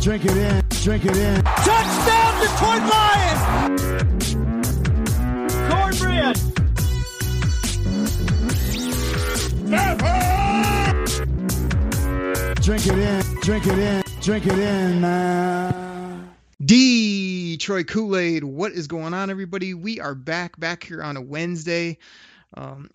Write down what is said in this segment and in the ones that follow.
Drink it in, drink it in. Touchdown, Detroit Lions. Cornbread. Drink it in, drink it in, drink it in, man. Detroit Kool Aid, what is going on, everybody? We are back, back here on a Wednesday. Um,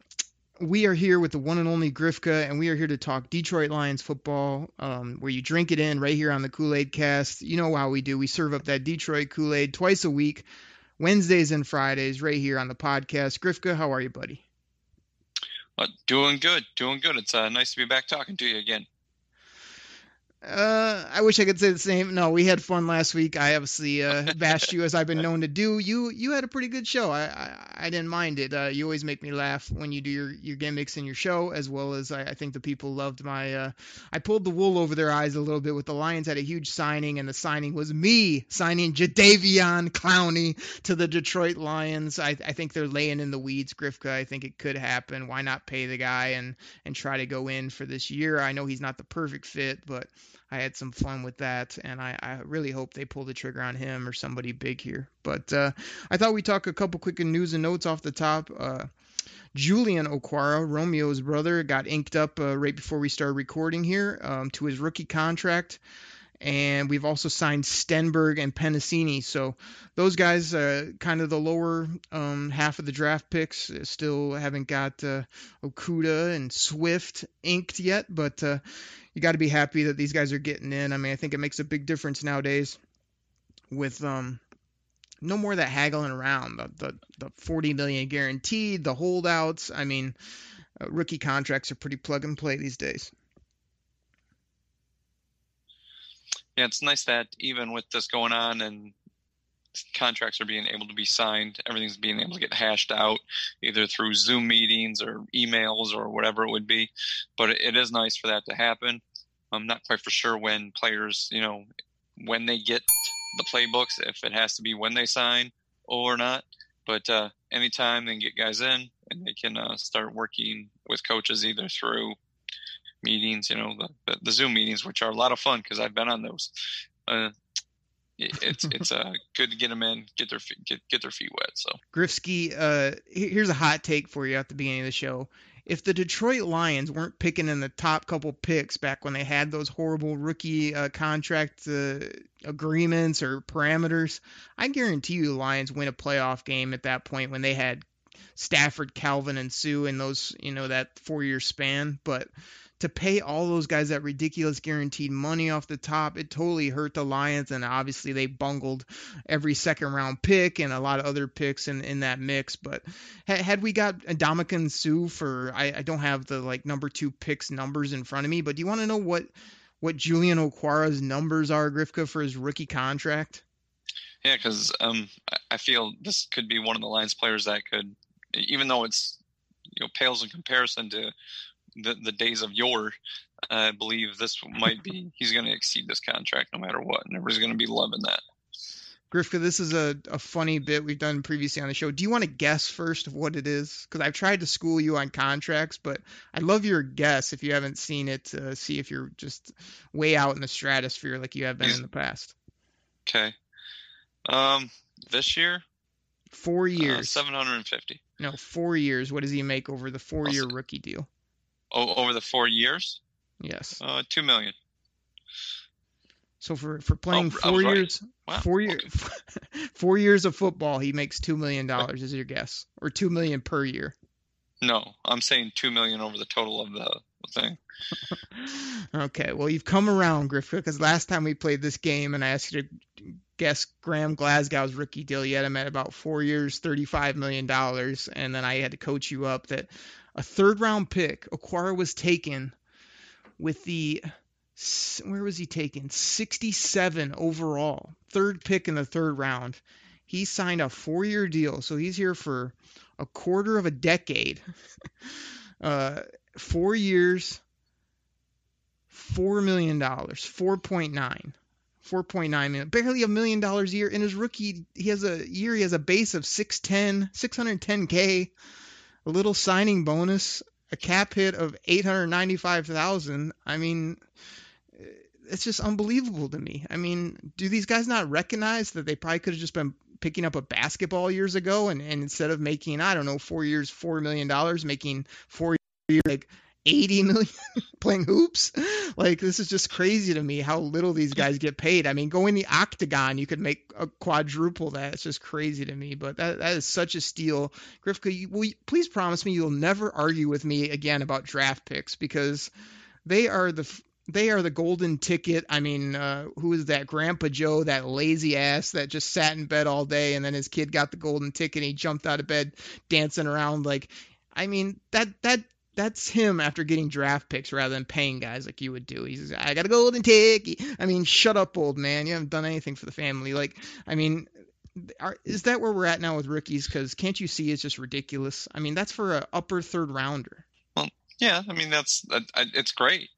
we are here with the one and only Grifka, and we are here to talk Detroit Lions football, um, where you drink it in right here on the Kool Aid Cast. You know how we do. We serve up that Detroit Kool Aid twice a week, Wednesdays and Fridays, right here on the podcast. Grifka, how are you, buddy? Uh, doing good, doing good. It's uh, nice to be back talking to you again. Uh, I wish I could say the same. No, we had fun last week. I obviously uh, bashed you as I've been known to do. You you had a pretty good show. I I, I didn't mind it. Uh, you always make me laugh when you do your, your gimmicks in your show, as well as I, I think the people loved my. Uh, I pulled the wool over their eyes a little bit with the Lions had a huge signing, and the signing was me signing Jadeveon Clowney to the Detroit Lions. I I think they're laying in the weeds, Grifka. I think it could happen. Why not pay the guy and and try to go in for this year? I know he's not the perfect fit, but I had some fun with that, and I, I really hope they pull the trigger on him or somebody big here. But uh, I thought we'd talk a couple quick news and notes off the top. Uh, Julian Okwara, Romeo's brother, got inked up uh, right before we started recording here um, to his rookie contract. And we've also signed Stenberg and Penisini. So those guys, uh, kind of the lower um, half of the draft picks, uh, still haven't got uh, Okudah and Swift inked yet. But uh, you got to be happy that these guys are getting in. I mean, I think it makes a big difference nowadays with um, no more that haggling around the, the the 40 million guaranteed, the holdouts. I mean, uh, rookie contracts are pretty plug and play these days. Yeah, it's nice that even with this going on and contracts are being able to be signed, everything's being able to get hashed out either through Zoom meetings or emails or whatever it would be. But it is nice for that to happen. I'm not quite for sure when players, you know, when they get the playbooks, if it has to be when they sign or not. But uh, anytime they can get guys in and they can uh, start working with coaches either through meetings, you know, the, the, Zoom meetings, which are a lot of fun because I've been on those. Uh, it's it's uh, good to get them in, get their feet, get get their feet wet. So Grifsky, uh, here's a hot take for you at the beginning of the show. If the Detroit Lions weren't picking in the top couple picks back when they had those horrible rookie uh, contract uh, agreements or parameters, I guarantee you the Lions win a playoff game at that point when they had Stafford, Calvin, and Suh in those you know that four year span. But to pay all those guys that ridiculous guaranteed money off the top, it totally hurt the Lions. And obviously, they bungled every second round pick and a lot of other picks in, in that mix. But had, had we got Ndamukong Suh for, I, I don't have the like number two picks numbers in front of me, but do you want to know what what Julian Okwara's numbers are, Grifka, for his rookie contract? Yeah, because um, I feel this could be one of the Lions players that could, even though it's you know pales in comparison to the, the days of yore, I believe this might be he's going to exceed this contract no matter what, and everybody's going to be loving that. Grifka, this is a, a funny bit we've done previously on the show. Do you want to guess first of what it is? Because I've tried to school you on contracts, but I'd love your guess if you haven't seen it to see if you're just way out in the stratosphere like you have been He's- in the past. Okay. Um, this year, Four uh, years. seven hundred and fifty. no, four years. What does he make over the four year rookie deal? Oh, over the four years, Yes. uh, two million. So for for playing I four right. years, Wow. four years, four years of football, he makes two million dollars. Is your guess, or two million per year? No, I'm saying two million over the total of the thing. Okay, well you've come around, Griffith, because last time we played this game and I asked you to guess Graham Glasgow's rookie deal. You had him at about four years, $35 million. And then I had to coach you up that a third round pick, Okwara was taken with the, where was he taken? 67 overall, third pick in the third round. He signed a four year deal. So he's here for a quarter of a decade. uh, four years, $4 million, 4.9. 4.9 million, barely a million dollars a year. In his rookie, he has a year, he has a base of 610, 610k, a little signing bonus, a cap hit of 895,000. I mean, it's just unbelievable to me. I mean, do these guys not recognize that they probably could have just been picking up a basketball years ago and, and instead of making, I don't know, four years, $4 million, making four years, like 80 million playing hoops. Like this is just crazy to me how little these guys get paid. I mean, go in the octagon, you could make a quadruple that. It's just crazy to me. But that that is such a steal. Grifka, you, will you, please promise me you'll never argue with me again about draft picks because they are the they are the golden ticket. I mean, uh, who is that Grandpa Joe, that lazy ass that just sat in bed all day and then his kid got the golden ticket and he jumped out of bed dancing around like I mean, that that that's him after getting draft picks rather than paying guys like you would do. He's I got a golden ticket. I mean, shut up, old man. You haven't done anything for the family. Like, I mean, are, is that where we're at now with rookies? Because can't you see it's just ridiculous? I mean, that's for a upper third rounder. Well, yeah. I mean, that's it's great.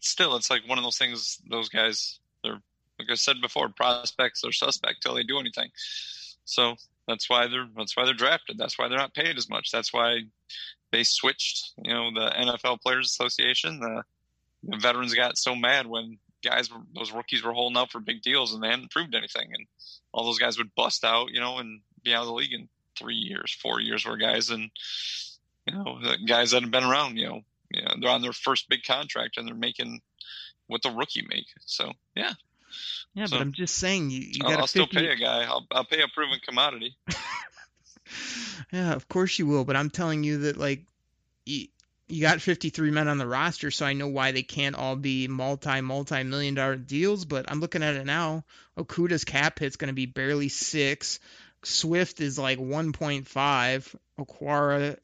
Still, it's like one of those things. Those guys, they're like I said before, prospects are suspect till they do anything. So that's why they're that's why they're drafted. That's why they're not paid as much. That's why they switched, you know, the NFL Players Association. The, the veterans got so mad when guys, were, those rookies were holding out for big deals and they hadn't proved anything. And all those guys would bust out, you know, and be out of the league in three years, four years were guys. And, you know, the guys that have been around, you know, you know, they're on their first big contract and they're making what the rookie make. So, yeah. Yeah, so, but I'm just saying you, you got. I'll, I'll still pay a guy. I'll, I'll pay a proven commodity. yeah, of course you will. But I'm telling you that like you, you got 53 men on the roster, so I know why they can't all be multi multi million dollar deals. But I'm looking at it now. Okudah's cap hit's going to be barely six. Swift is like 1.5. Okwara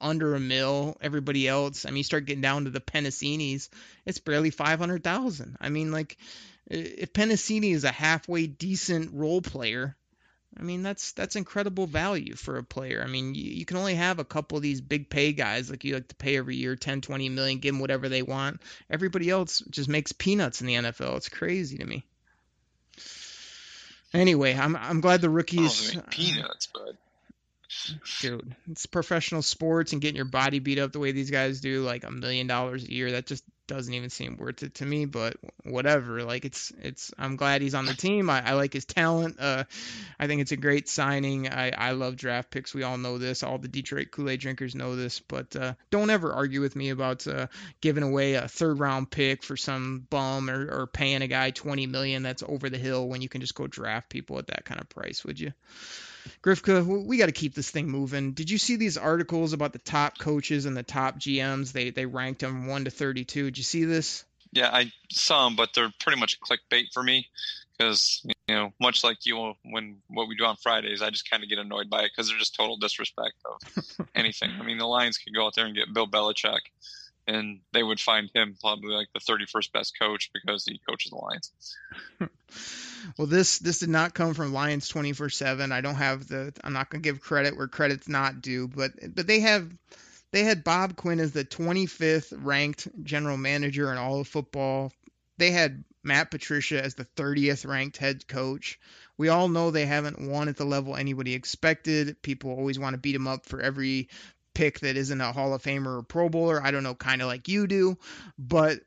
under a mil. Everybody else, I mean, you start getting down to the Penisinis, it's barely 500,000. I mean, like if Penisini is a halfway decent role player, I mean, that's that's incredible value for a player. I mean, you, you, can only have a couple of these big pay guys like you like to pay every year 10, 20 million, give them whatever they want. Everybody else just makes peanuts in the NFL. It's crazy to me. Anyway, I'm I'm glad the rookies oh, peanuts, bud. Dude, it's professional sports and getting your body beat up the way these guys do, like a million dollars a year. That just doesn't even seem worth it to me. But whatever. Like it's it's. I'm glad he's on the team. I, I like his talent. Uh, I think it's a great signing. I I love draft picks. We all know this. All the Detroit Kool Aid drinkers know this. But uh, don't ever argue with me about uh, giving away a third round pick for some bum or, or paying a guy 20 million that's over the hill when you can just go draft people at that kind of price. Would you? Grifka, we got to keep this thing moving. Did you see these articles about the top coaches and the top GMs? They they ranked them one to thirty-two. Did you see this? Yeah, I saw them, but they're pretty much clickbait for me because you know, much like you, when what we do on Fridays, I just kind of get annoyed by it because they're just total disrespect of anything. I mean, the Lions could go out there and get Bill Belichick, and they would find him probably like the 31st best coach because he coaches the Lions. well, this this did not come from Lions 24/7. I don't have the. I'm not gonna give credit where credit's not due, but but they have. They had Bob Quinn as the 25th ranked general manager in all of football. They had Matt Patricia as the 30th ranked head coach. We all know they haven't won at the level anybody expected. People always want to beat them up for every pick that isn't a Hall of Famer or Pro Bowler. I don't know, kind of like you do, but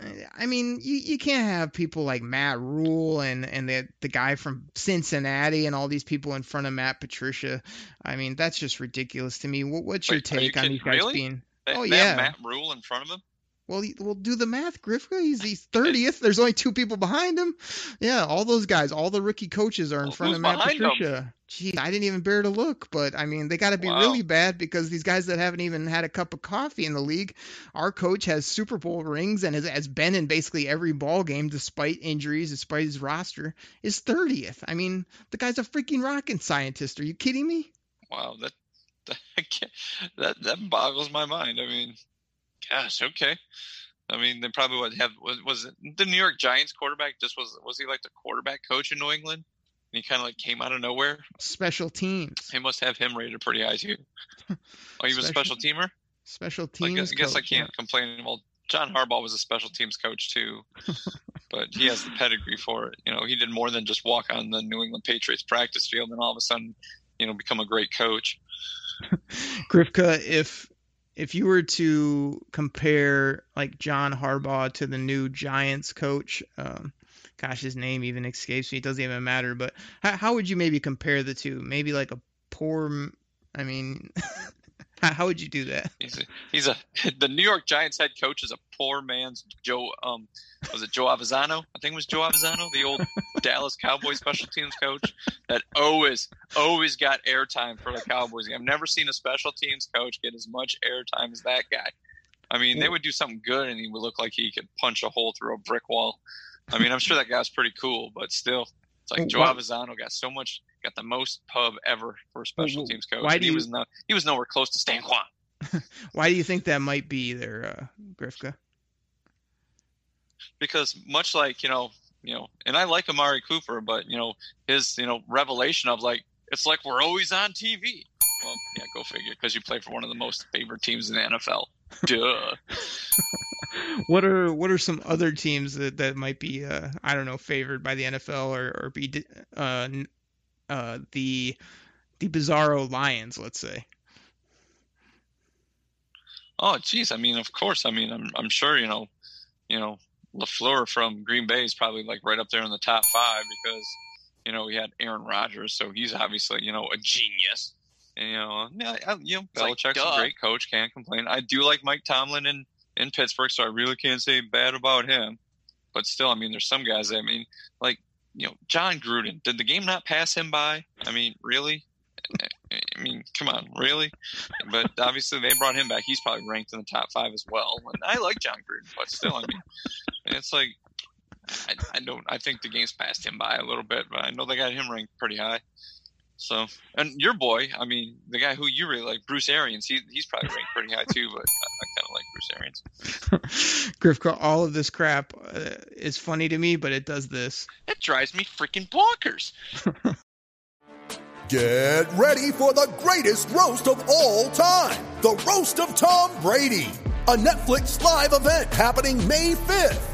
Uh, I mean, you, you can't have people like Matt Rhule and and the the guy from Cincinnati and all these people in front of Matt Patricia. I mean, that's just ridiculous to me. What, what's your Wait, take you on these guys really? being? They, oh they yeah, Matt Rhule in front of him. Well, he, well, do the math, Grifka. He's he's 30th. There's only two people behind him. Yeah, all those guys, all the rookie coaches are in Well, front of Matt him? Patricia. Gee, I didn't even bear to look, but I mean, they got to be Wow. really bad because these guys that haven't even had a cup of coffee in the league. Our coach has Super Bowl rings and has, has been in basically every ball game despite injuries, despite his roster. Is 30th. I mean, the guy's a freaking rocket scientist. Are you kidding me? Wow, that that that, that boggles my mind. I mean, gosh, okay. I mean, they probably would have was was it the New York Giants quarterback? Just was was he like the quarterback coach in New England? And he kind of like came out of nowhere. Special teams. They must have him rated pretty high too. Oh, he was a Special- teamer. Special I teams. guess, I guess I coach, can't complain. Well, John Harbaugh was a special teams coach too, but he has the pedigree for it. You know, he did more than just walk on the New England Patriots practice field and all of a sudden, you know, become a great coach. Grifka, if if you were to compare like John Harbaugh to the new Giants coach, um, gosh, his name even escapes me. It doesn't even matter. But how, how would you maybe compare the two? Maybe like a poor. I mean, how, would you do that? He's a, he's a the New York Giants head coach is a poor man's Joe. Um, was it Joe Avisano? I think it was Joe Avisano, the old Dallas Cowboys special teams coach that always always got airtime for the Cowboys. I've never seen a special teams coach get as much airtime as that guy. I mean, they would do something good, and he would look like he could punch a hole through a brick wall. I mean, I'm sure that guy's pretty cool, but still, it's like Joe Avisano got so much, got the most pub ever for a special teams coach. why do he you- was no, he was nowhere close to Stan Kwan. Why do you think that might be there, uh, Grifka? because much like you know you know and i like amari cooper but you know his you know revelation of like it's like we're always on tv well yeah go figure because you play for one of the most favored teams in the nfl duh What are what are some other teams that, that might be uh, I don't know favored by the NFL or or be uh, uh, the the Bizarro Lions, let's say. oh geez. I mean of course. I mean i'm, I'm sure you know you know lafleur from green bay is probably like right up there in the top five because you know he had aaron rodgers so he's obviously you know a genius. And you know yeah, you know It's like, Belichick's a great coach can't complain. I do like mike tomlin in in pittsburgh so i really can't say bad about him but still i mean there's some guys i mean like you know jon gruden did the game not pass him by i mean really I mean, come on, really? But obviously, they brought him back. He's probably ranked in the top five as well. And I like Jon Gruden, but still, I mean, it's like I, I don't. I think the game's passed him by a little bit, but I know they got him ranked pretty high. So, and your boy, I mean, the guy who you really like, Bruce Arians, he, he's probably ranked pretty high too. But I, I kind of like Bruce Arians. Grifka, all of this crap uh, is funny to me, but it does this. It drives me freaking bonkers. Get ready for the greatest roast of all time the Roast of Tom Brady, a Netflix live event happening May 5th.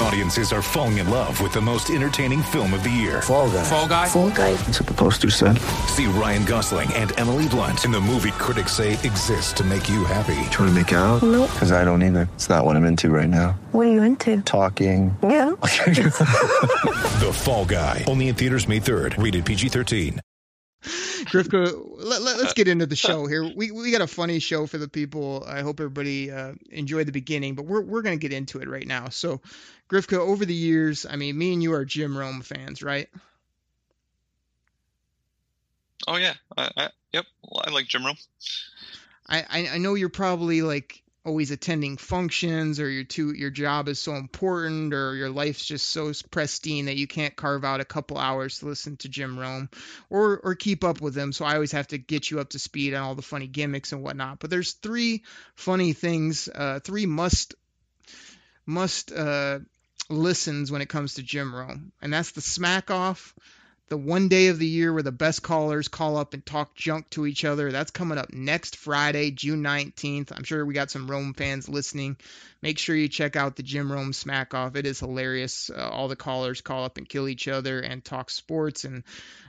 Audiences are falling in love with the most entertaining film of the year. Fall guy. Fall guy. Fall guy. That's what the poster said. See Ryan Gosling and Emily Blunt in the movie critics say exists to make you happy. Trying to make it out? Nope. Because I don't either. It's not what I'm into right now. What are you into? Talking. Yeah. The Fall Guy. Only in theaters May 3rd. Rated PG-13. Grifka, let, let, us get into the show here. We we got a funny show for the people. I hope everybody uh, enjoyed the beginning, but we're we're gonna get into it right now. So, Grifka, over the years, I mean, me and you are Jim Rome fans, right? Oh yeah, I, I, yep. Well, I like Jim Rome. I, I know you're probably like always attending functions or your too your job is so important or your life's just so pristine that you can't carve out a couple hours to listen to Jim Rome or or keep up with him. So I always have to get you up to speed on all the funny gimmicks and whatnot. But there's three funny things, uh, three must must uh, listens when it comes to Jim Rome, and that's the smack off, the one day of the year where the best callers call up and talk junk to each other. That's coming up next Friday, June 19th. I'm sure we got some Rome fans listening. Make sure you check out the Jim Rome Smack Off. It is hilarious. Uh, all the callers call up and kill each other and talk sports and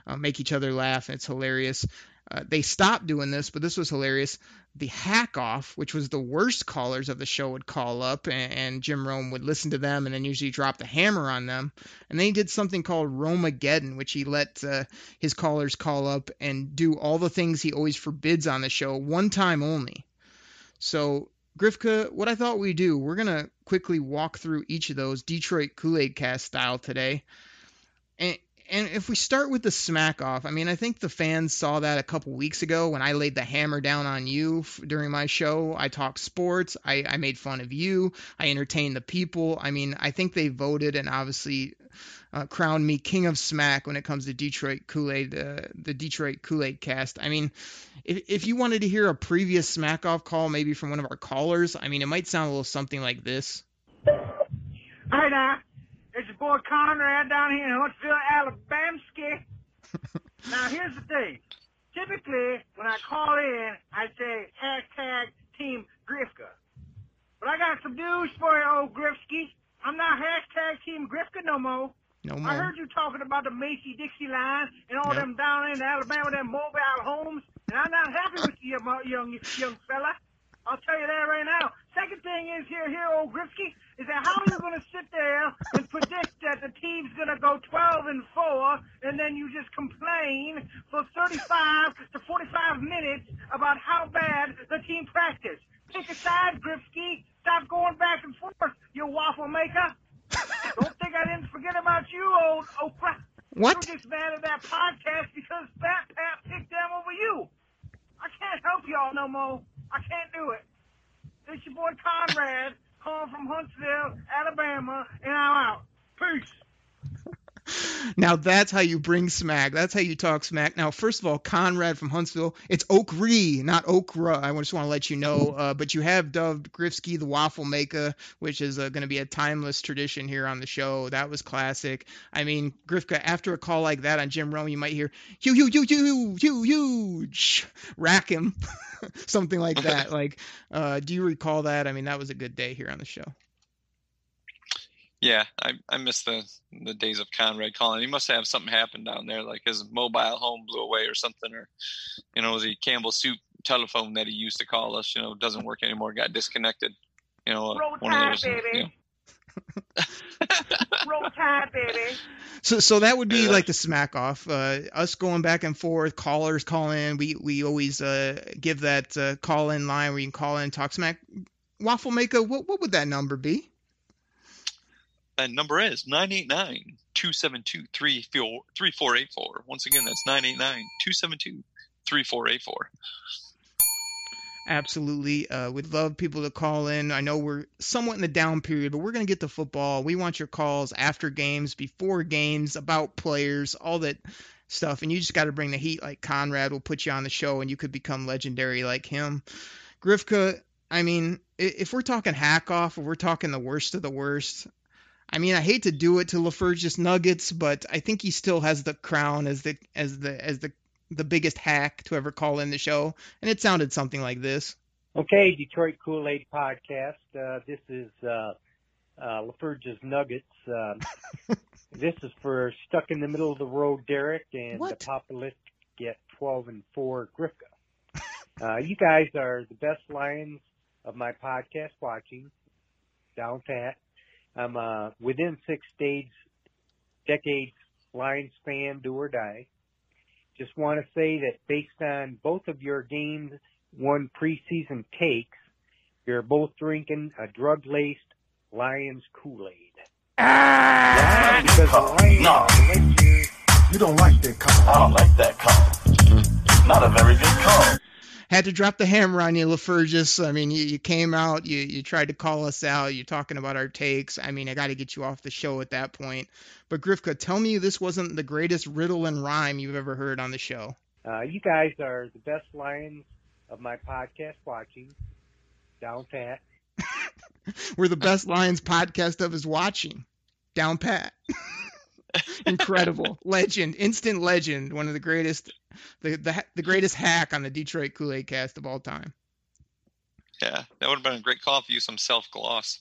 uh, make each other laugh. It's hilarious. Uh, they stopped doing this, but this was hilarious. The hack off, which was the worst callers of the show, would call up, and, and Jim Rome would listen to them, and then usually drop the hammer on them. And then he did something called Romageddon, which he let uh, his callers call up and do all the things he always forbids on the show, one time only. So Grifka, what I thought we'd do, we're gonna quickly walk through each of those Detroit Kool-Aid cast style today. And and if we start with the smack off, I mean, I think the fans saw that a couple weeks ago when I laid the hammer down on you f- during my show. I talked sports. I, I made fun of you. I entertained the people. I mean, I think they voted and obviously uh, crowned me king of smack when it comes to Detroit Kool Aid, uh, the Detroit Kool Aid cast. I mean, if, if you wanted to hear a previous smack off call, maybe from one of our callers, I mean, it might sound a little something like this. Hi there. It's your boy Conrad down here in Huntsville, Alabama. now, here's the thing. Typically, when I call in, I say hashtag Team Grifka. But I got some news for you, old Grifsky. I'm not hashtag Team Grifka no more. No I heard you talking about the Mason-Dixon line and all Yep. them down in Alabama, them mobile homes, and I'm not happy with you, young young fella. I'll tell you that right now. Second thing is here, here, old Grifsky, is that how are you going to sit there and predict that the team's going to go 12 and 4, and then you just complain for 35 to 45 minutes about how bad the team practiced? Pick a side, Grifsky. Stop going back and forth, you waffle maker. Don't think I didn't forget about you, old Oprah. What? You're just mad at that podcast because Fat Pat picked them over you. I can't help y'all no more. I can't do it. It's your boy Conrad, calling from Huntsville, Alabama, and I'm out. Peace. Now that's how you bring smack. That's how you talk smack. Now, first of all, Conrad from Huntsville, it's Oakree, not Okra. I just want to let you know. Uh, but you have dubbed Grifsky the Waffle Maker, which is uh, going to be a timeless tradition here on the show. That was classic. I mean, Grifka, after a call like that on Jim Rome, you might hear "hu hu hu hu hu huge," rack him, something like that. like, uh, do you recall that? I mean, that was a good day here on the show. Yeah, I I miss the the days of Conrad calling. He must have something happen down there, like his mobile home blew away or something, or you know the Campbell Soup telephone that he used to call us, you know, doesn't work anymore, got disconnected. You know, uh, Roll one of Tide, those. baby. You know, Roll Tide, baby. So, so that would be Yeah. like the smack off. Uh, us going back and forth, callers call in. We we always uh, give that uh, call in line where you can call in and talk smack. Waffle maker, what what would that number be? That number is 989 272 3484. Once again, that's 989 272 3484. Absolutely. Uh, we'd love people to call in. I know we're somewhat in the down period, but we're going to get to football. We want your calls after games, before games, about players, all that stuff. And you just got to bring the heat like Conrad will put you on the show and you could become legendary like him. Grifka, I mean, if we're talking hack off, if we're talking the worst of the worst, I mean, I hate to do it to LaFergus Nuggets, but I think he still has the crown as the as the as the the biggest hack to ever call in the show, and it sounded something like this. Okay, Detroit Kool Aid Podcast. Uh, this is uh, uh, LaFerge's Nuggets. Um, this is for stuck in the middle of the road, Derek, and What? the Populistic get 12 and 4 Grifka. Uh, you guys are the best lions of my podcast watching. Down pat. I'm uh, within six days, decades Lions fan, do or die. Just want to say that based on both of your games, one preseason takes, you're both drinking a drug-laced Lions Kool-Aid. Ah! Lions No. are the next year You don't like that call. I don't like that call. Not a very good call. Had to drop the hammer on you, LaFergus. I mean, you, you came out, you, you tried to call us out, you're talking about our takes. I mean, I got to get you off the show at that point. But Grifka, tell me this wasn't the greatest riddle and rhyme you've ever heard on the show. Uh, you guys are the best Lions of my podcast watching. Down pat. We're the best Lions podcast of is watching. Down pat. Incredible, legend, instant legend, one of the greatest, the the, the greatest hack on the Detroit Kool Aid cast of all time. Yeah, that would have been a great call if you some self gloss.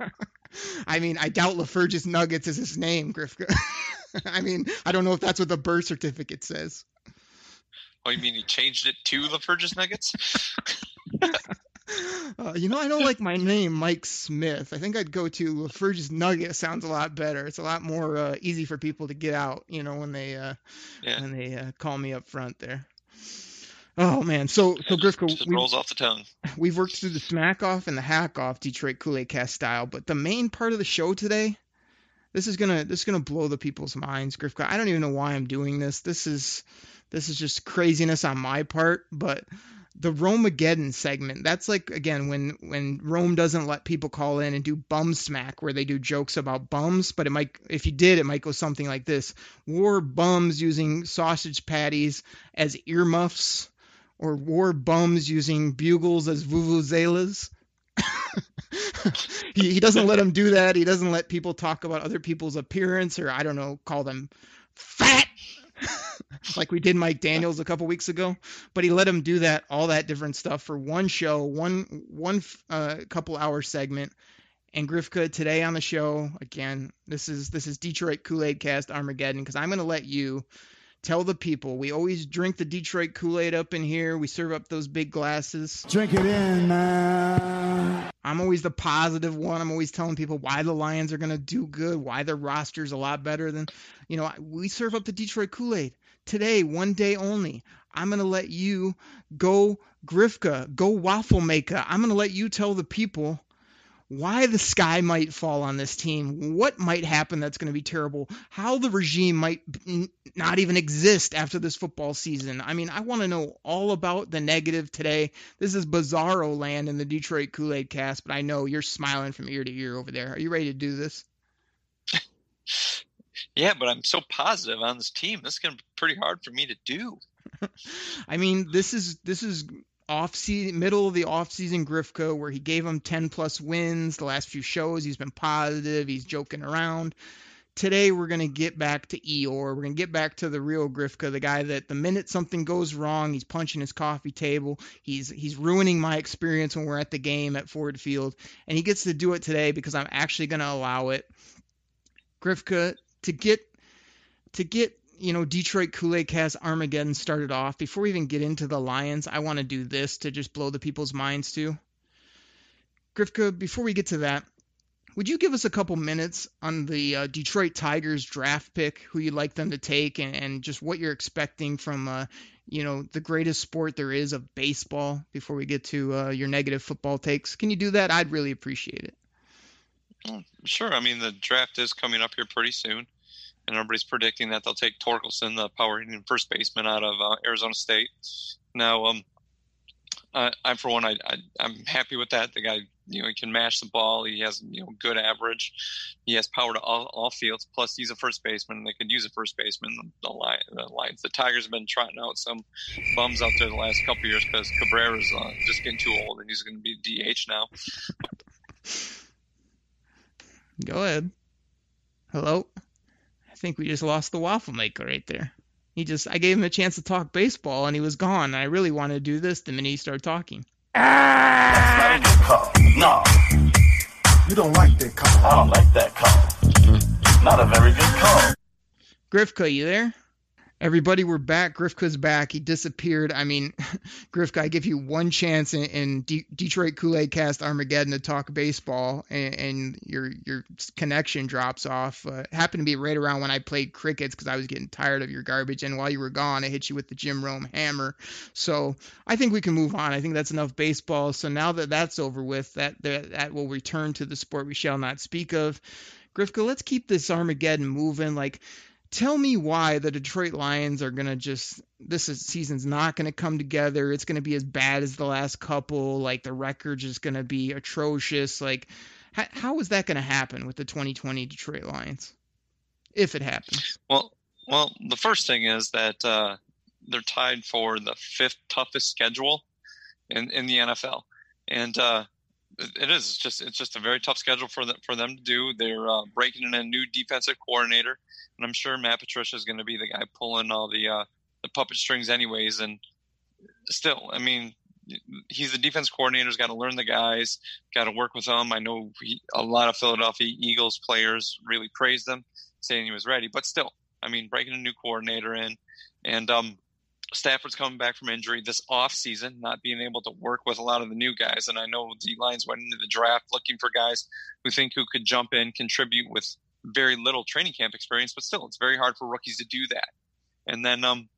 I mean, I doubt Lafergus Nuggets is his name, Grifka. I mean, I don't know if that's what the birth certificate says. Oh, you mean he changed it to the Nuggets? Uh, you know, I don't like my name, Mike Smith. I think I'd go to Lafergus Nugget. Sounds a lot better. It's a lot more uh, easy for people to get out. You know, when they uh, yeah. when they uh, call me up front there. Oh man, so so just rolls off the tongue. We've worked through the smack off and the hack off Detroit Kool Aid Cast style, but the main part of the show today, this is gonna this is gonna blow the people's minds. Grifka, I don't even know why I'm doing this. This is this is just craziness on my part, but the Romageddon segment. That's like again when when Rome doesn't let people call in and do bum smack where they do jokes about bums, but it might if you did it might go something like this: war bums using sausage patties as earmuffs, or war bums using bugles as vuvuzelas. he, he doesn't let them do that. He doesn't let people talk about other people's appearance or I don't know, call them fat like we did Mike Daniels a couple weeks ago, but he let him do that all that different stuff for one show, one one uh, couple hour segment. And Grifka today on the show again. This is this is Detroit Kool Aid Cast Armageddon because I'm going to let you tell the people. We always drink the Detroit Kool Aid up in here. We serve up those big glasses. Drink it in, man. I'm always the positive one. I'm always telling people why the Lions are going to do good, why their roster's a lot better than, you know, we serve up the Detroit Kool Aid today, one day only. I'm going to let you go Grifka, go Waffle Maker. I'm going to let you tell the people why the sky might fall on this team, what might happen that's going to be terrible, how the regime might not even exist after this football season. I mean, I want to know all about the negative today. This is bizarro land in the Detroit Kool Aid cast, but I know you're smiling from ear to ear over there. Are you ready to do this? Yeah, but I'm so positive on this team. This is going to be pretty hard for me to do. I mean, this is this is off season, middle of the off season Grifka, where he gave him 10 plus wins the last few shows. He's been positive. He's joking around. Today we're gonna get back to Eeyore. We're gonna get back to the real Grifka, the guy that the minute something goes wrong, he's punching his coffee table. He's he's ruining my experience when we're at the game at Ford Field, and he gets to do it today because I'm actually gonna allow it. Grifka, to get to get you know Detroit Kool-Aid Cast Armageddon started off. Before we even get into the Lions, I want to do this to just blow the people's minds too. Grifka, before we get to that, would you give us a couple minutes on the uh, Detroit Tigers draft pick, who you'd like them to take, and, and just what you're expecting from, uh, you know, the greatest sport there is of baseball? Before we get to uh, your negative football takes, can you do that? I'd really appreciate it. Sure. I mean, the draft is coming up here pretty soon, and everybody's predicting that they'll take Torkelson, the power hitting first baseman out of uh, Arizona State. Now, um, I, I for one, I, I I'm happy with that. The guy, you know, he can mash the ball. He has you know good average. He has power to all, all fields. Plus, he's a first baseman. They could use a first baseman. The, the, line, the Lions, the Tigers have been trotting out some bums out there the last couple years because Cabrera's uh, just getting too old and he's going to be DH now. Go ahead. Hello. I think we just lost the waffle maker right there. He just I gave him a chance to talk baseball and he was gone. I really wanted to do this the minute he started talking. That's not a good call. No. You don't like that call. I don't like that call. Not a very good call. Grifka, you there? Everybody, we're back. Grifka's back. He disappeared. I mean, Grifka, I give you one chance in, in D- Detroit Kool Aid Cast Armageddon to talk baseball, and, and your your connection drops off. Uh, happened to be right around when I played crickets because I was getting tired of your garbage, and while you were gone, I hit you with the Jim Rome hammer. So I think we can move on. I think that's enough baseball. So now that that's over with, that that, that will return to the sport we shall not speak of. Grifka, let's keep this Armageddon moving. Like tell me why the Detroit Lions are going to just this is, season's not going to come together. It's going to be as bad as the last couple. Like the record's just going to be atrocious. Like how, how is that going to happen with the 2020 Detroit Lions if it happens? Well, well, the first thing is that uh, they're tied for the fifth toughest schedule in in the NFL, and uh, it is. It's just it's just a very tough schedule for them for them to do. They're uh, breaking in a new defensive coordinator, and I'm sure Matt Patricia is going to be the guy pulling all the uh, the puppet strings, anyways. And still, I mean, he's the defense coordinator. He's got to learn the guys, got to work with them. I know he, a lot of Philadelphia Eagles players really praised him, saying he was ready. But still, I mean, breaking a new coordinator in, and um, Stafford's coming back from injury this off season, not being able to work with a lot of the new guys. And I know the Lions went into the draft looking for guys who think who could jump in, contribute with very little training camp experience, but still, it's very hard for rookies to do that. And then um,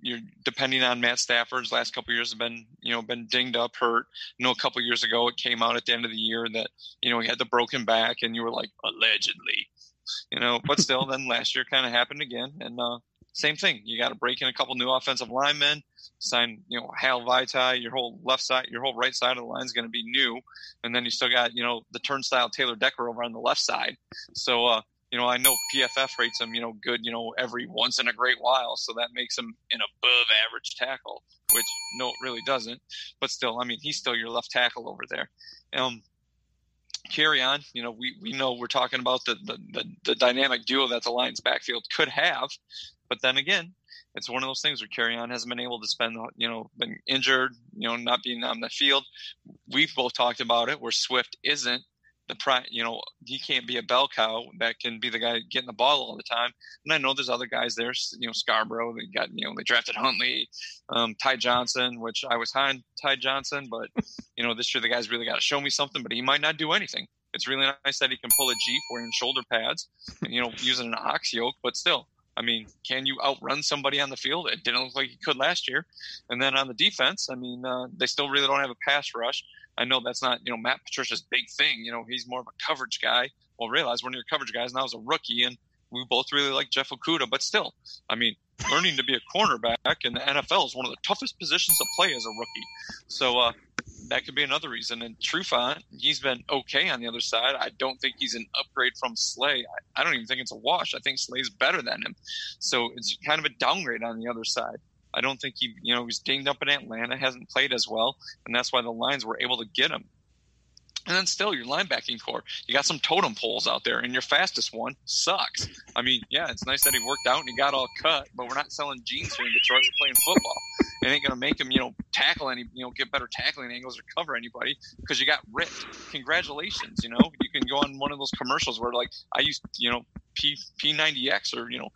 you're depending on Matt Stafford's last couple years have been you know been dinged up, hurt. You know, a couple years ago it came out at the end of the year that you know he had the broken back, and you were like allegedly, you know. But still, then last year kind of happened again, and uh, same thing. You got to break in a couple new offensive linemen, sign, you know, Hal Vaitai, your whole left side, your whole right side of the line is going to be new. And then you still got, you know, the turnstile Taylor Decker over on the left side. So, uh, you know, I know PFF rates him, you know, good, you know, every once in a great while. So that makes him an above average tackle, which no, it really doesn't. But still, I mean, he's still your left tackle over there. Um, on. you know, we, we know we're talking about the, the, the, the dynamic duo that the Lions backfield could have. But then again, it's one of those things where Kerryon hasn't been able to spend, you know, been injured, you know, not being on the field. We've both talked about it where Swift isn't the pri you know, he can't be a bell cow that can be the guy getting the ball all the time. And I know there's other guys there, you know, Scarborough, they got, you know, they drafted Huntley, um, Ty Johnson, which I was high on Ty Johnson, but, you know, this year the guy's really got to show me something, but he might not do anything. It's really nice that he can pull a Jeep wearing shoulder pads and, you know, using an ox yoke, but still, I mean, can you outrun somebody on the field? It didn't look like he could last year. And then on the defense, I mean, uh, they still really don't have a pass rush. I know that's not, you know, Matt Patricia's big thing. You know, he's more of a coverage guy. Well, realize one of your coverage guys now is a rookie, and we both really like Jeff Okudah, but still, I mean, learning to be a cornerback in the NFL is one of the toughest positions to play as a rookie. So uh, that could be another reason. And Trufant, he's been okay on the other side. I don't think he's an upgrade from Slay. I, I don't even think it's a wash. I think Slay's better than him. So it's kind of a downgrade on the other side. I don't think he, you know, he's dinged up in Atlanta, hasn't played as well, and that's why the Lions were able to get him. And then still, your linebacking core, you got some totem poles out there, and your fastest one sucks. I mean, yeah, it's nice that he worked out and he got all cut, but we're not selling jeans here in Detroit. We're playing football. It ain't gonna make him, you know, tackle any, you know, get better tackling angles or cover anybody because you got ripped. Congratulations, you know, you can go on one of those commercials where like I used, you know, P P90X or you know,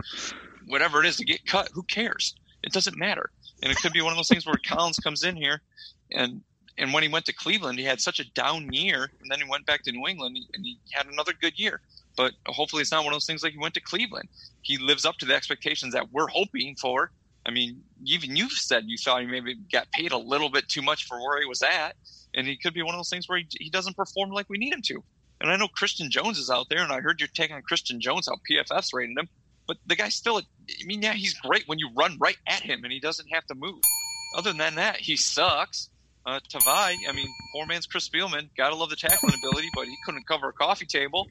whatever it is to get cut. Who cares? It doesn't matter. And it could be one of those things where Collins comes in here and and when he went to Cleveland, he had such a down year, and then he went back to New England and he had another good year. But hopefully, it's not one of those things like he went to Cleveland. He lives up to the expectations that we're hoping for. I mean, even you've said you thought he maybe got paid a little bit too much for where he was at, and he could be one of those things where he, he doesn't perform like we need him to. And I know Christian Jones is out there, and I heard you're taking Christian Jones, how PFF's rating him. But the guy's still, I mean, yeah, he's great when you run right at him and he doesn't have to move. Other than that, he sucks. Uh, Tavai, I mean, poor man's Chris Spielman. Gotta love the tackling ability, but he couldn't cover a coffee table.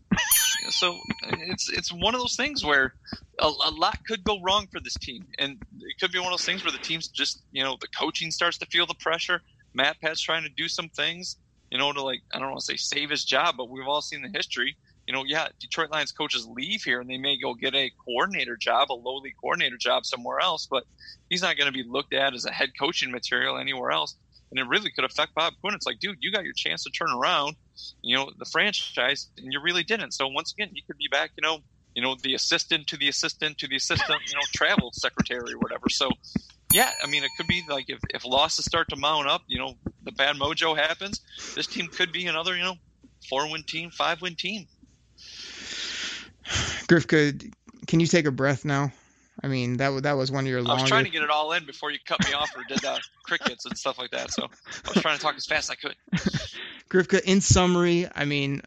So it's it's one of those things where a, a, lot could go wrong for this team, and it could be one of those things where the team's just you know the coaching starts to feel the pressure. Matt Pat's trying to do some things, you know, to like I don't want to say save his job, but we've all seen the history you know, yeah, Detroit Lions coaches leave here and they may go get a coordinator job, a lowly coordinator job somewhere else, but he's not going to be looked at as a head coaching material anywhere else. And it really could affect Bob Quinn. It's like, dude, you got your chance to turn around, you know, the franchise, and you really didn't. So once again, you could be back, you know, you know, the assistant to the assistant to the assistant, you know, travel secretary or whatever. So, yeah, I mean, it could be like if, if losses start to mount up, you know, the bad mojo happens. This team could be another, you know, four win team, five win team. Grifka, can you take a breath now? I mean, that that was one of your. I was trying to get it all in before you cut me off or did uh, crickets and stuff like that. So I was trying to talk as fast as I could. Grifka, in summary, I mean,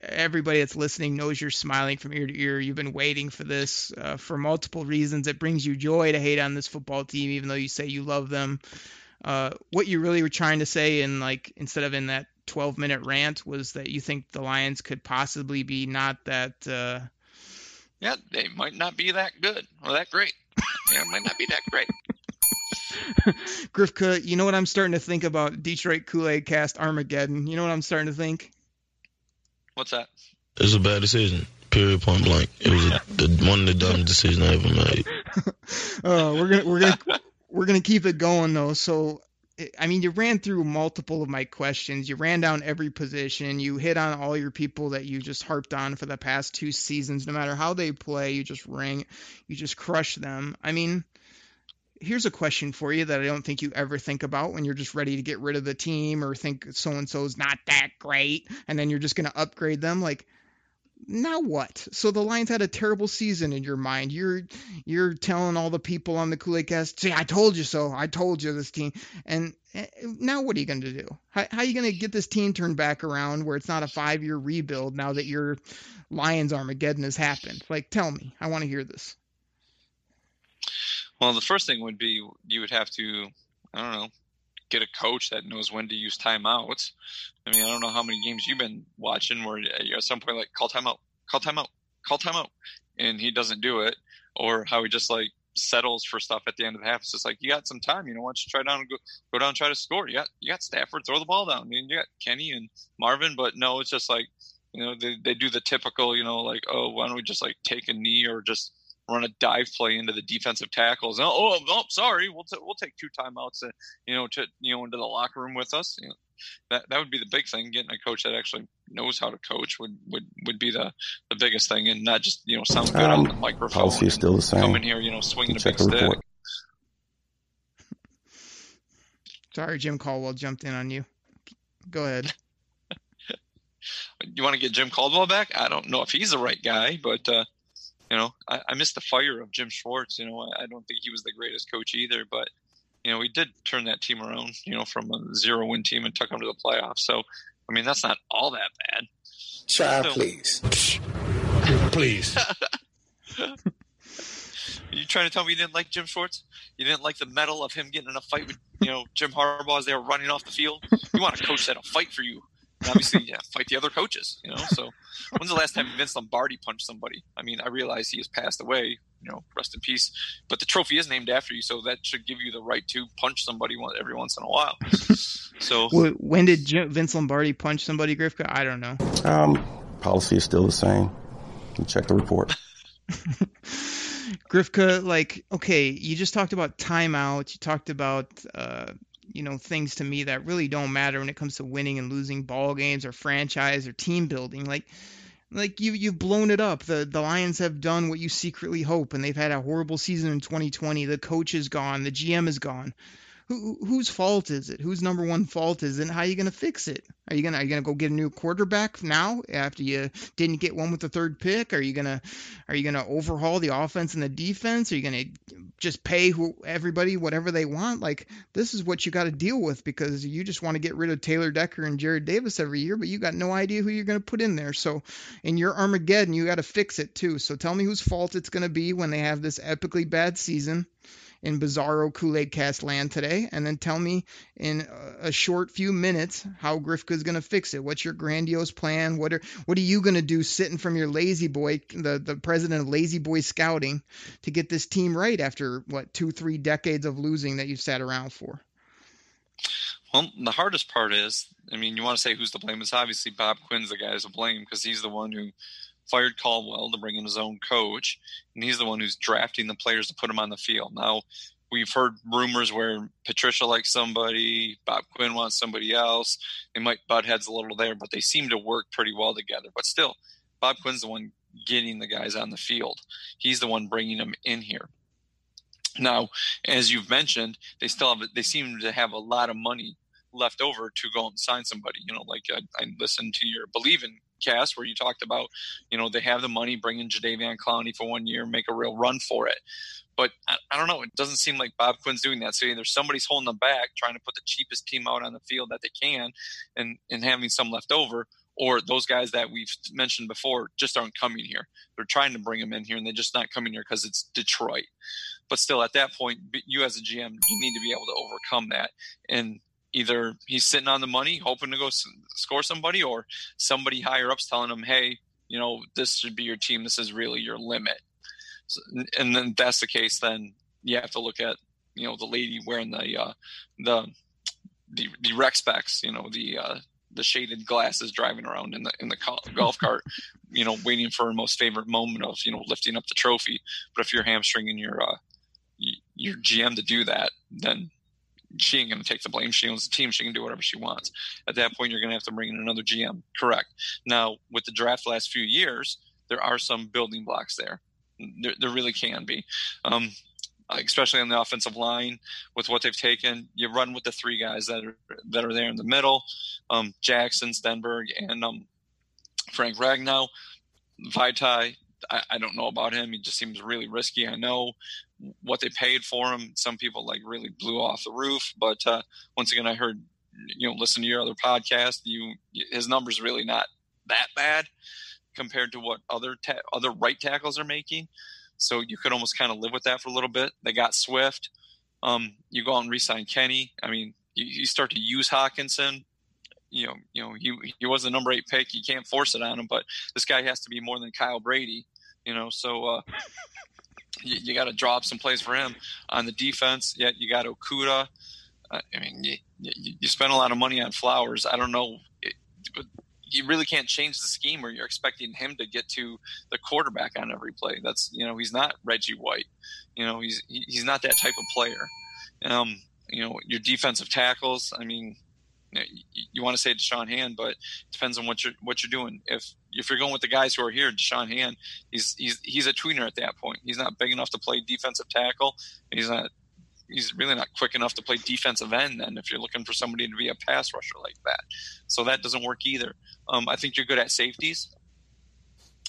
everybody that's listening knows you're smiling from ear to ear. You've been waiting for this uh, for multiple reasons. It brings you joy to hate on this football team, even though you say you love them. Uh, what you really were trying to say, in like instead of in that 12 minute rant, was that you think the Lions could possibly be not that uh, yeah, they might not be that good or that great. Yeah, it might not be that great. Grifka, you know what I'm starting to think about Detroit Kool-Aid Cast Armageddon. You know what I'm starting to think? What's that? It was a bad decision. Period. Point blank. It was a, the, one of the dumbest decisions I ever made. uh, we're gonna we're gonna we're gonna keep it going though. So I mean, you ran through multiple of my questions. You ran down every position. You hit on all your people that you just harped on for the past two seasons. No matter how they play, you just ring, you just crush them. I mean, here's a question for you that I don't think you ever think about when you're just ready to get rid of the team or think so and so's not that great, and then you're just going to upgrade them. Like, now what? So the Lions had a terrible season in your mind. You're you're telling all the people on the Kool-Aid cast, "See, I told you so. I told you this team." And eh, now what are you going to do? How, how are you going to get this team turned back around where it's not a five-year rebuild now that your Lions Armageddon has happened? Like, tell me. I want to hear this. Well, the first thing would be you would have to, I don't know, get a coach that knows when to use timeouts. I mean, I don't know how many games you've been watching where uh, at some point like call timeout, call timeout, call timeout, and he doesn't do it, or how he just like settles for stuff at the end of the half. It's just like you got some time, you know. Why don't you try down and go go down and try to score? You got you got Stafford, throw the ball down. I mean, you got Kenny and Marvin, but no, it's just like you know they they do the typical, you know, like oh, why don't we just like take a knee or just run a dive play into the defensive tackles. Oh, oh, oh sorry, we'll t- we'll take two timeouts, and, you know, to you know into the locker room with us. You know, that that would be the big thing. Getting a coach that actually knows how to coach would would, would be the, the biggest thing, and not just you know sound good um, on the microphone. Policy is still the same. Come in here, you know, swinging a big stick. Report. Sorry, Jim Caldwell jumped in on you. Go ahead. you want to get Jim Caldwell back? I don't know if he's the right guy, but uh, you know, I, I missed the fire of Jim Schwartz. You know, I, I don't think he was the greatest coach either, but you know, we did turn that team around. You know, from a zero win team and took them to the playoffs. So, I mean, that's not all that bad. Try, so, please, please. you trying to tell me you didn't like Jim Schwartz? You didn't like the medal of him getting in a fight with you know Jim Harbaugh as they were running off the field? You want a coach that'll fight for you, and obviously, yeah, fight the other coaches. You know, so when's the last time Vince Lombardi punched somebody? I mean, I realize he has passed away. You know, rest in peace. But the trophy is named after you, so that should give you the right to punch somebody every once in a while. So when did Jim, Vince Lombardi punch somebody, Grifka? I don't know. Um, policy is still the same. You check the report. Grifka, like, okay, you just talked about timeout. You talked about uh, you know things to me that really don't matter when it comes to winning and losing ball games or franchise or team building. Like like you you've blown it up. The the lions have done what you secretly hope and they've had a horrible season in 2020 the coach is gone. The gm is gone who, whose fault is it? Whose number one fault is it? And how are you going to fix it? Are you gonna are you gonna go get a new quarterback now after you didn't get one with the third pick? Are you gonna are you gonna overhaul the offense and the defense? Are you gonna just pay who, everybody whatever they want? Like this is what you got to deal with because you just want to get rid of Taylor Decker and Jarrad Davis every year, but you got no idea who you're gonna put in there. So in your Armageddon, you got to fix it too. So tell me whose fault it's gonna be when they have this epically bad season in bizarro Kool-Aid cast land today, and then tell me in a short few minutes how Grifka's going to fix it. What's your grandiose plan? What are what are you going to do sitting from your lazy boy, the the president of Lazy Boy Scouting, to get this team right after what two three decades of losing that you've sat around for? Well, the hardest part is, I mean, you want to say who's to blame? It's obviously Bob Quinn's the guy to blame because he's the one who fired Caldwell to bring in his own coach, and he's the one who's drafting the players to put them on the field. Now, we've heard rumors where Patricia likes somebody, Bob Quinn wants somebody else. They might butt heads a little there, but they seem to work pretty well together. But still, Bob Quinn's the one getting the guys on the field. He's the one bringing them in here. Now, as you've mentioned, they still have they seem to have a lot of money left over to go and sign somebody. You know, like I, I listened to your Believe in cast where you talked about, you know, they have the money, bring in Jadeveon Clowney for one year, make a real run for it. But I, I, don't know. It doesn't seem like Bob Quinn's doing that. So either somebody's holding them back, trying to put the cheapest team out on the field that they can, and and having some left over, or those guys that we've mentioned before just aren't coming here. They're trying to bring them in here, and they're just not coming here because it's Detroit. But still, at that point, you as a GM, you need to be able to overcome that. And either he's sitting on the money hoping to go score somebody or somebody higher up's telling him hey you know this should be your team this is really your limit so, and then that's the case then you have to look at you know the lady wearing the uh, the the the rec specs, you know the uh, the shaded glasses driving around in the in the golf cart, you know, waiting for her most favorite moment of you know lifting up the trophy. But if you're hamstringing your uh, your GM to do that, then she ain't going to take the blame. She owns the team. She can do whatever she wants. At that point, you're going to have to bring in another GM. Correct. Now, with the draft last few years, there are some building blocks there. There, there really can be. Um, especially on the offensive line with what they've taken. You run with the three guys that are that are there in the middle, um, Jackson, Stenberg, and um, Frank Ragnow. Vaitai, I, I, don't know about him. He just seems really risky. I know what they paid for him. Some people like really blew off the roof, but uh, once again, I heard you know listen to your other podcast. You his numbers really not that bad compared to what other ta- other right tackles are making. So you could almost kind of live with that for a little bit. They got Swift. Um, you go out and re-sign Kenny. I mean, you, you, start to use Hockenson. You know, you know, he he was the number eight pick. You can't force it on him, but this guy has to be more than Kyle Brady. You know, so uh, you, you got to drop some plays for him on the defense. Yet you got Okudah. Uh, I mean, you, you, you spend a lot of money on Flowers. I don't know. It, you really can't change the scheme where you're expecting him to get to the quarterback on every play. That's you know he's not Reggie White. You know he's he's not that type of player. Um, you know your defensive tackles. I mean, you, you want to say Da'Shawn Hand, but it depends on what you're what you're doing. If if you're going with the guys who are here, Da'Shawn Hand, he's he's he's a tweener at that point. He's not big enough to play defensive tackle. He's not he's really not quick enough to play defensive end then if you're looking for somebody to be a pass rusher like that. So that doesn't work either. Um, I think you're good at safeties.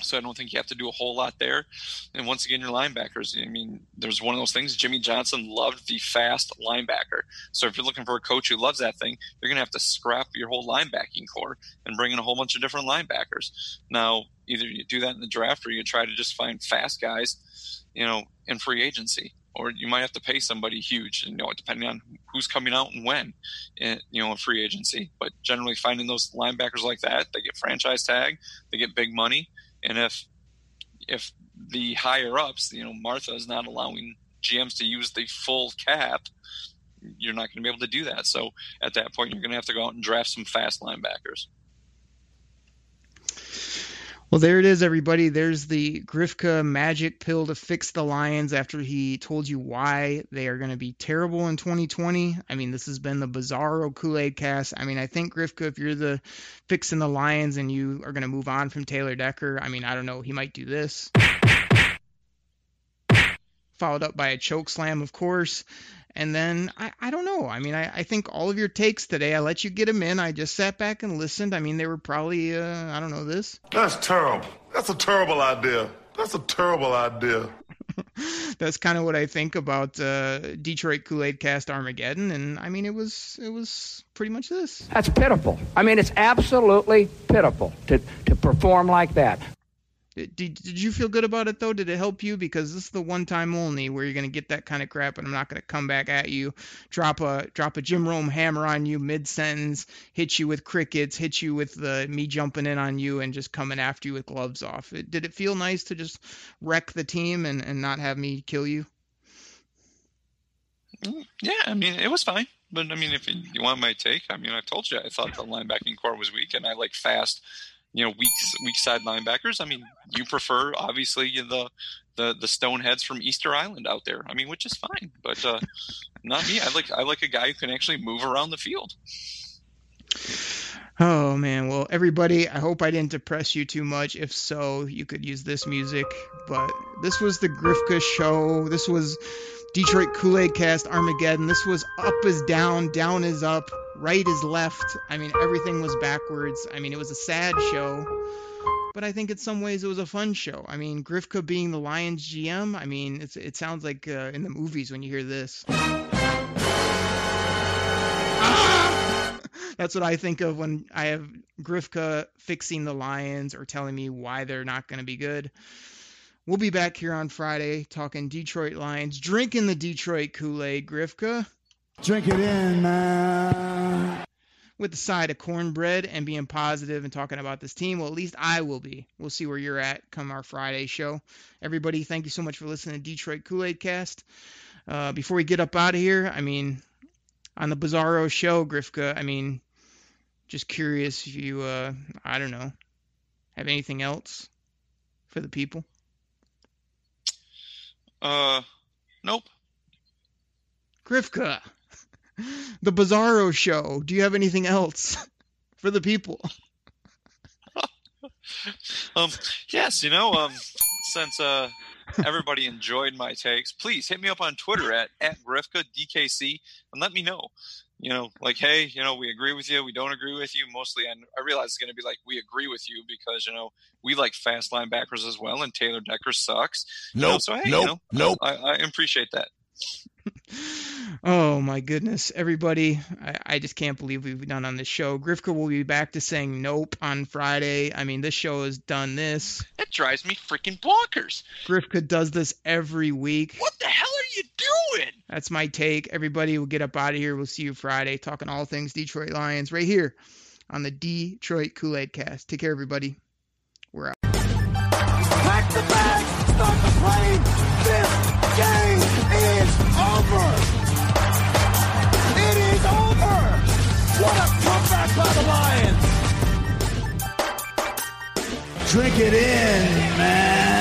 So I don't think you have to do a whole lot there. And once again, your linebackers. I mean, there's one of those things. Jimmy Johnson loved the fast linebacker. So if you're looking for a coach who loves that thing, you're going to have to scrap your whole linebacking corps and bring in a whole bunch of different linebackers. Now, either you do that in the draft or you try to just find fast guys, you know, in free agency or you might have to pay somebody huge, you know, depending on who's coming out and when, in, you know, in free agency. But generally, finding those linebackers like that, they get franchise tag, they get big money, and if if the higher ups, you know, Martha is not allowing GMs to use the full cap, you're not going to be able to do that. So at that point, you're going to have to go out and draft some fast linebackers. Well, there it is, everybody. There's the Grifka magic pill to fix the Lions after he told you why they are going to be terrible in 2020. I mean, this has been the bizarro Kool Aid cast. I mean, I think, Grifka, if you're the fixing the Lions and you are going to move on from Taylor Decker, I mean, I don't know, he might do this. Followed up by a choke slam, of course. And then I, I don't know. I mean, I, I think all of your takes today, I let you get them in. I just sat back and listened. I mean, they were probably, uh, I don't know, this. That's terrible. That's a terrible idea. That's a terrible idea. That's kind of what I think about uh, Detroit Kool Aid Cast Armageddon, and I mean, it was it was pretty much this. That's pitiful. I mean, it's absolutely pitiful to to perform like that. Did, did you feel good about it though? Did it help you? Because this is the one time only where you're gonna get that kind of crap, and I'm not gonna come back at you, drop a drop a Jim Rome hammer on you mid sentence, hit you with crickets, hit you with the me jumping in on you, and just coming after you with gloves off. It, did it feel nice to just wreck the team and, and not have me kill you? Mm, yeah, I mean it was fine. But I mean, if you want my take, I mean, I told you I thought the linebacking corps was weak, and I like fast you know weak weak side linebackers. I mean, you prefer obviously the the the stoneheads from Easter Island out there. I mean, which is fine, but uh, not me. I like I like a guy who can actually move around the field. Oh man, well everybody, I hope I didn't depress you too much. If so, you could use this music. But this was the Grifka show. This was Detroit Kool-Aid Cast Armageddon. This was up is down, down is up right is left. I mean, everything was backwards. I mean, it was a sad show, but I think in some ways it was a fun show. I mean, Grifka being the Lions GM, I mean, it sounds like uh, in the movies when you hear this. That's what I think of when I have Grifka fixing the Lions or telling me why they're not going to be good. We'll be back here on Friday talking Detroit Lions, drinking the Detroit Kool Aid, Grifka. Drink it in, man. With the side of cornbread and being positive and talking about this team. Well, at least I will be. We'll see where you're at come our Friday show. Everybody, thank you so much for listening to Detroit Kool Aid Cast. uh, before we get up out of here, I mean, on the Bizarro show, Grifka, I mean, just curious if you, uh, I don't know, have anything else for the people? Uh, nope. Grifka, the Bizarro show. Do you have anything else for the people? um, yes, you know, um, since uh, everybody enjoyed my takes, please hit me up on Twitter at at Grifka DKC and let me know. You know, like, hey, you know, we agree with you, we don't agree with you. Mostly, and I realize it's going to be like we agree with you because you know we like fast linebackers as well, and Taylor Decker sucks. You know, Nope, so hey, nope, you know, nope. I, I appreciate that. Oh my goodness, everybody! I, I just can't believe we've done on this show. Grifka will be back to saying nope on Friday. I mean, this show has done this. It drives me freaking bonkers. Grifka does this every week. What the hell are you doing? That's my take. Everybody will get up out of here. We'll see you Friday, talking all things Detroit Lions right here on the Detroit Kool Aid Cast. Take care, everybody. We're out. Pack the bags, start the plane. This game is over. It is over. What a comeback by the Lions. Drink it in, man.